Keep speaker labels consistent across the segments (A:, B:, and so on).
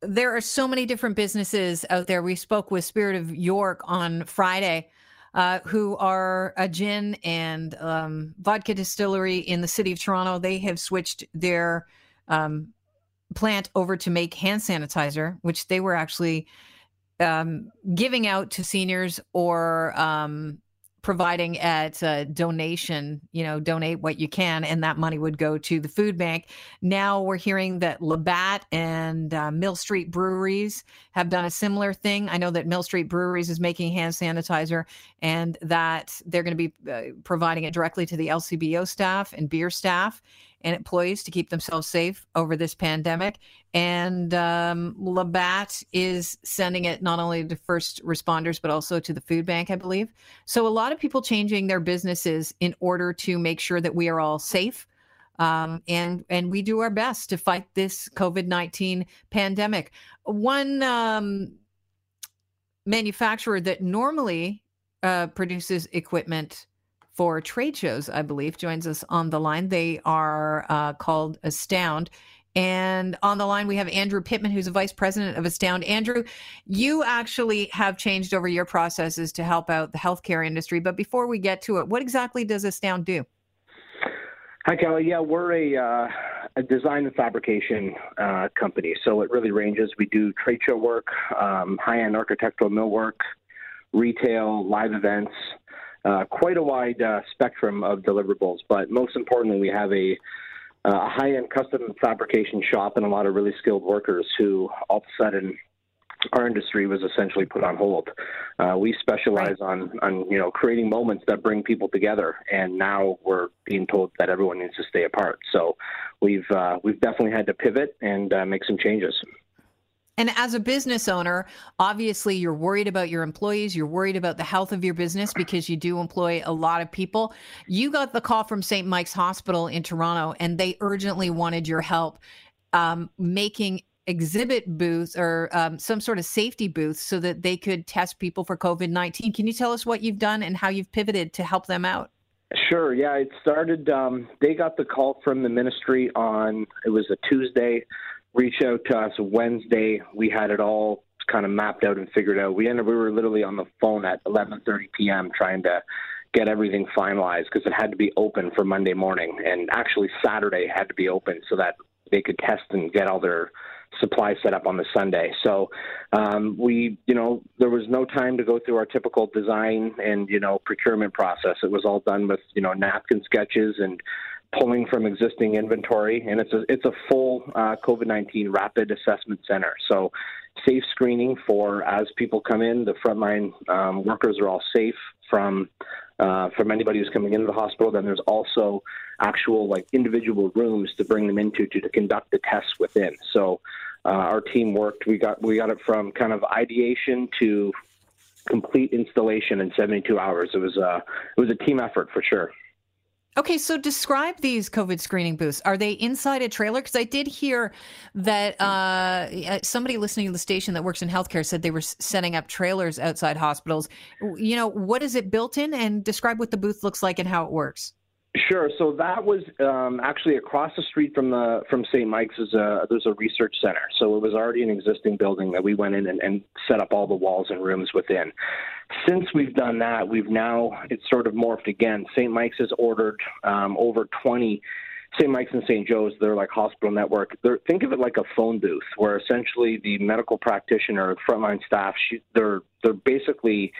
A: there are so many different businesses out there. We spoke with Spirit of York on Friday, uh, who are a gin and um, vodka distillery in the city of Toronto. They have switched their um, plant over to make hand sanitizer, which they were actually um, giving out to seniors or um, providing at a donation, you know, donate what you can, and that money would go to the food bank. Now we're hearing that Labatt and uh, Mill Street Breweries have done a similar thing. I know that Mill Street Breweries is making hand sanitizer and that they're going to be uh, providing it directly to the LCBO staff and beer staff and employees to keep themselves safe over this pandemic. And um, Labatt is sending it not only to first responders, but also to the food bank, I believe. So a lot of people changing their businesses in order to make sure that we are all safe. Um, and and we do our best to fight this COVID nineteen pandemic. One um, manufacturer that normally uh, produces equipment for trade shows, I believe, joins us on the line. They are uh, called Astound. And on the line, we have Andrew Pittman, who's a vice president of Astound. Andrew, you actually have changed over your processes to help out the healthcare industry. But before we get to it, what exactly does Astound do?
B: Hi, Kelly. Yeah, we're a, uh, a design and fabrication uh, company. So it really ranges. We do trade show work, um, high end architectural millwork, retail, live events uh, quite a wide uh, spectrum of deliverables. But most importantly, we have a, uh, a high end custom fabrication shop and a lot of really skilled workers who all of a sudden our industry was essentially put on hold. Uh, we specialize right. on, on you know creating moments that bring people together, and now we're being told that everyone needs to stay apart. So we've uh, we've definitely had to pivot and uh, make some changes.
A: And as a business owner, obviously you're worried about your employees, you're worried about the health of your business because you do employ a lot of people. You got the call from St. Mike's Hospital in Toronto, and they urgently wanted your help um, making exhibit booths or um, some sort of safety booths so that they could test people for COVID 19. Can you tell us what you've done and how you've pivoted to help them out?
B: Sure. Yeah, it started. Um, they got the call from the ministry on it was a Tuesday reached out to us Wednesday. We had it all kind of mapped out and figured out. We ended we were literally on the phone at 11:30 p.m. trying to get everything finalized because it had to be open for Monday morning, and actually Saturday had to be open so that they could test and get all their supply set up on the Sunday. So um, we, you know, there was no time to go through our typical design and you know procurement process. It was all done with you know napkin sketches and pulling from existing inventory, and it's a it's a full uh, COVID nineteen rapid assessment center. So safe screening for as people come in. The frontline um, workers are all safe from uh, from anybody who's coming into the hospital. Then there's also actual like individual rooms to bring them into to, to conduct the tests within. So uh, our team worked. We got we got it from kind of ideation to complete installation in 72 hours. It was uh, it was a team effort for sure.
A: Okay, so describe these COVID screening booths. Are they inside a trailer? Because I did hear that uh, somebody listening to the station that works in healthcare said they were setting up trailers outside hospitals. You know, what is it built in? And describe what the booth looks like and how it works.
B: Sure. So that was um, actually across the street from the from St. Mike's. Is a there's a research center. So it was already an existing building that we went in and, and set up all the walls and rooms within. Since we've done that, we've now it's sort of morphed again. St. Mike's has ordered um, over 20 St. Mike's and St. Joe's, they're like hospital network. They're, think of it like a phone booth, where essentially the medical practitioner, frontline staff, she, they're they're basically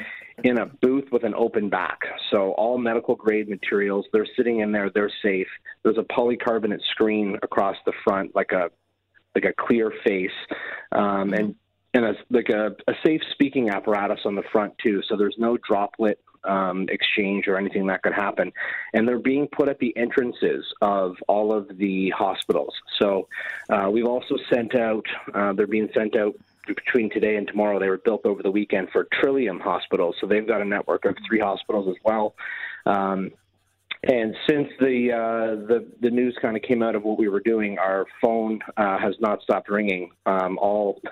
B: in a booth with an open back. So all medical grade materials, they're sitting in there, they're safe. There's a polycarbonate screen across the front, like a like a clear face, um, and and a, like a, a safe speaking apparatus on the front too. So there's no droplet um, exchange or anything that could happen. And they're being put at the entrances of all of the hospitals. So uh, we've also sent out, uh, they're being sent out between today and tomorrow. They were built over the weekend for Trillium Hospitals. So they've got a network of three hospitals as well. Um, and since the uh, the the news kind of came out of what we were doing, our phone uh, has not stopped ringing. Um, all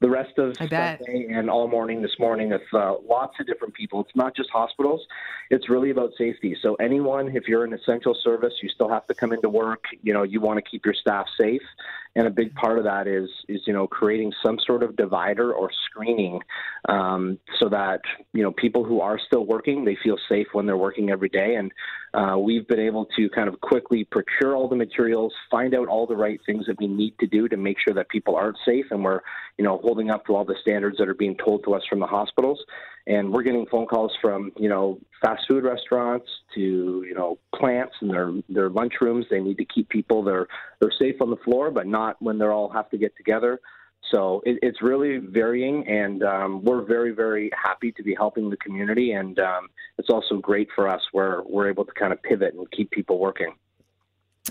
B: the rest of Sunday and all morning this morning with uh, lots of different people. It's not just hospitals; it's really about safety. So anyone, if you're an essential service, you still have to come into work. You know, you want to keep your staff safe, and a big part of that is is you know creating some sort of divider or screening um, so that you know people who are still working they feel safe when they're working every day and uh, we've been able to kind of quickly procure all the materials find out all the right things that we need to do to make sure that people aren't safe and we're you know holding up to all the standards that are being told to us from the hospitals. And we're getting phone calls from you know fast food restaurants to you know plants and their their lunchrooms. They need to keep people they're they're safe on the floor but not when they all have to get together so it, it's really varying and um, we're very very happy to be helping the community and um, it's also great for us where we're able to kind of pivot and keep people working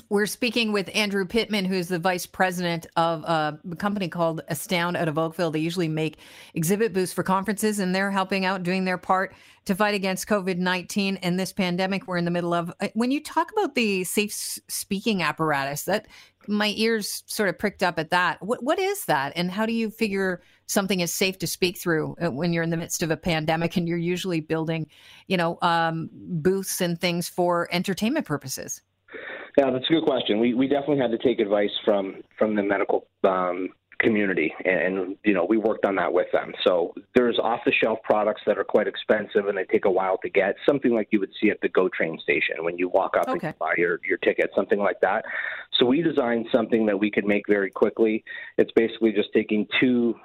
A: we're speaking with Andrew Pittman, who's the vice president of a company called Astound out of Oakville. They usually make exhibit booths for conferences, and they're helping out, doing their part to fight against COVID 19 and this pandemic we're in the middle of. Uh, when you talk about the safe speaking apparatus, that my ears sort of pricked up at that. What, what is that, and how do you figure something is safe to speak through uh, when you're in the midst of a pandemic and you're usually building, you know, um, booths and things for entertainment purposes?
B: Yeah, that's a good question. We we definitely had to take advice from from the medical um, community, and, and, you know we worked on that with them. So there's off the shelf products that are quite expensive and they take a while to get. Something like you would see at the GO train station when you walk up okay. and buy your your ticket, something like that. So we designed something that we could make very quickly. It's basically just taking two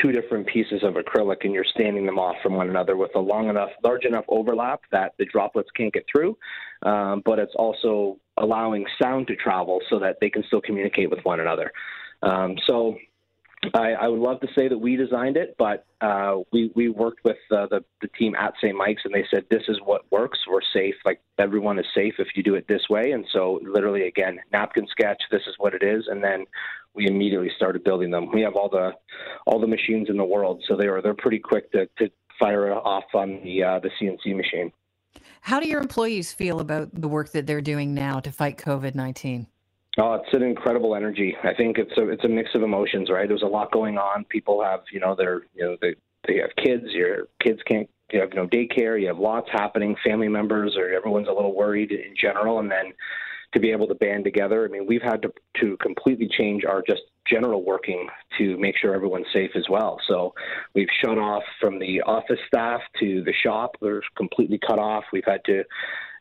B: two different pieces of acrylic and you're standing them off from one another with a long enough, large enough overlap that the droplets can't get through, um, but it's also allowing sound to travel so that they can still communicate with one another. Um, so I, I, would love to say that we designed it, but uh, we we worked with uh, the the team at St. Mike's, and they said this is what works. We're safe. Like everyone is safe if you do it this way. And so, literally, again, napkin sketch. This is what it is, and then we immediately started building them. We have all the all the machines in the world, so they are they're pretty quick to, to fire off on the uh, the CNC machine.
A: How do your employees feel about the work that they're doing now to fight COVID nineteen?
B: Oh, it's an incredible energy. I think it's a it's a mix of emotions, right? There's a lot going on. People have, you know, they're you know they they have kids. Your kids can't you have no daycare. You have lots happening. Family members or everyone's a little worried in general, and then to be able to band together. I mean, we've had to to completely change our just general working to make sure everyone's safe as well. So we've shut off from the office staff to the shop. They're completely cut off. We've had to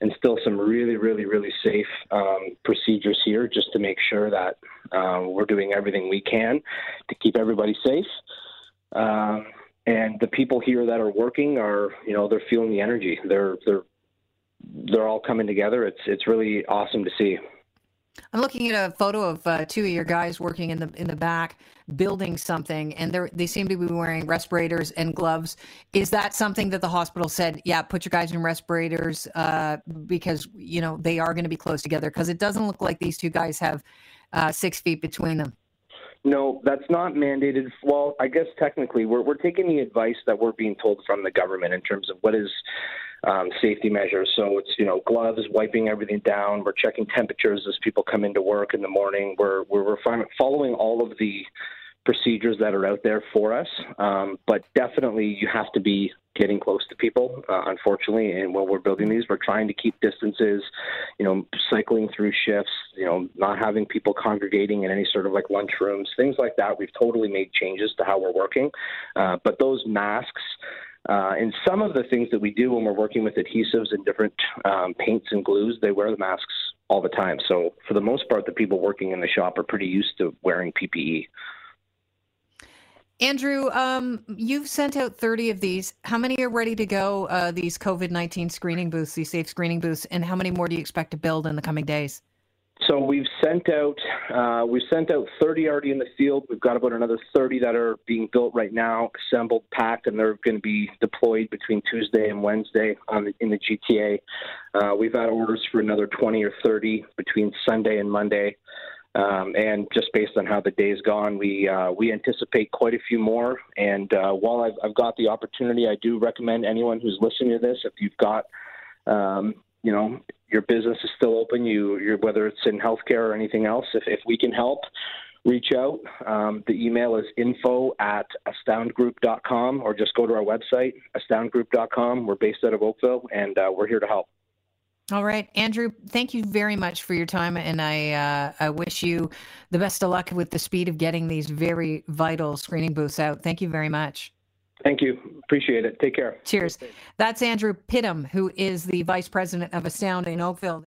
B: instill some really, really, really safe um, procedures here just to make sure that um, we're doing everything we can to keep everybody safe. Um, and the people here that are working are, you know, they're feeling the energy. They're they're they're all coming together. It's it's really awesome to see.
A: I'm looking at a photo of uh, two of your guys working in the in the back building something, and they they seem to be wearing respirators and gloves. Is that something that the hospital said? Yeah, put your guys in respirators uh, because you know they are going to be close together. Because it doesn't look like these two guys have uh, six feet between them.
B: No, that's not mandated. Well, I guess technically we're we're taking the advice that we're being told from the government in terms of what is um, safety measures. So it's you know gloves, wiping everything down. We're checking temperatures as people come into work in the morning. We're we're, we're following all of the procedures that are out there for us. Um, but definitely, you have to be getting close to people. Uh, unfortunately, and when we're building these, we're trying to keep distances. You know, cycling through shifts. You know, not having people congregating in any sort of like lunch rooms, things like that. We've totally made changes to how we're working. Uh, but those masks. Uh, and some of the things that we do when we're working with adhesives and different um, paints and glues, they wear the masks all the time. So for the most part, the people working in the shop are pretty used to wearing PPE.
A: Andrew, um, you've sent out 30 of these. How many are ready to go, uh, these COVID 19 screening booths, these safe screening booths, and how many more do you expect to build in the coming days?
B: So we've sent out uh, we've sent out 30 already in the field. We've got about another 30 that are being built right now, assembled, packed, and they're going to be deployed between Tuesday and Wednesday on in the GTA. Uh, we've had orders for another 20 or 30 between Sunday and Monday. Um, and just based on how the day's gone, we uh, we anticipate quite a few more. And uh, while I've, I've got the opportunity, I do recommend anyone who's listening to this, if you've got, um, you know, your business is still open. You, you whether it's in healthcare or anything else, if, if we can help, reach out. Um, the email is info at astoundgroup.com or just go to our website, astoundgroup.com. We're based out of Oakville and uh, we're here to help.
A: All right, Andrew, thank you very much for your time. And I, uh, I wish you the best of luck with the speed of getting these very vital screening booths out. Thank you very much.
B: Thank you. Appreciate it. Take care.
A: Cheers. That's Andrew Pittman, who is the Vice President of Astound in Oakville.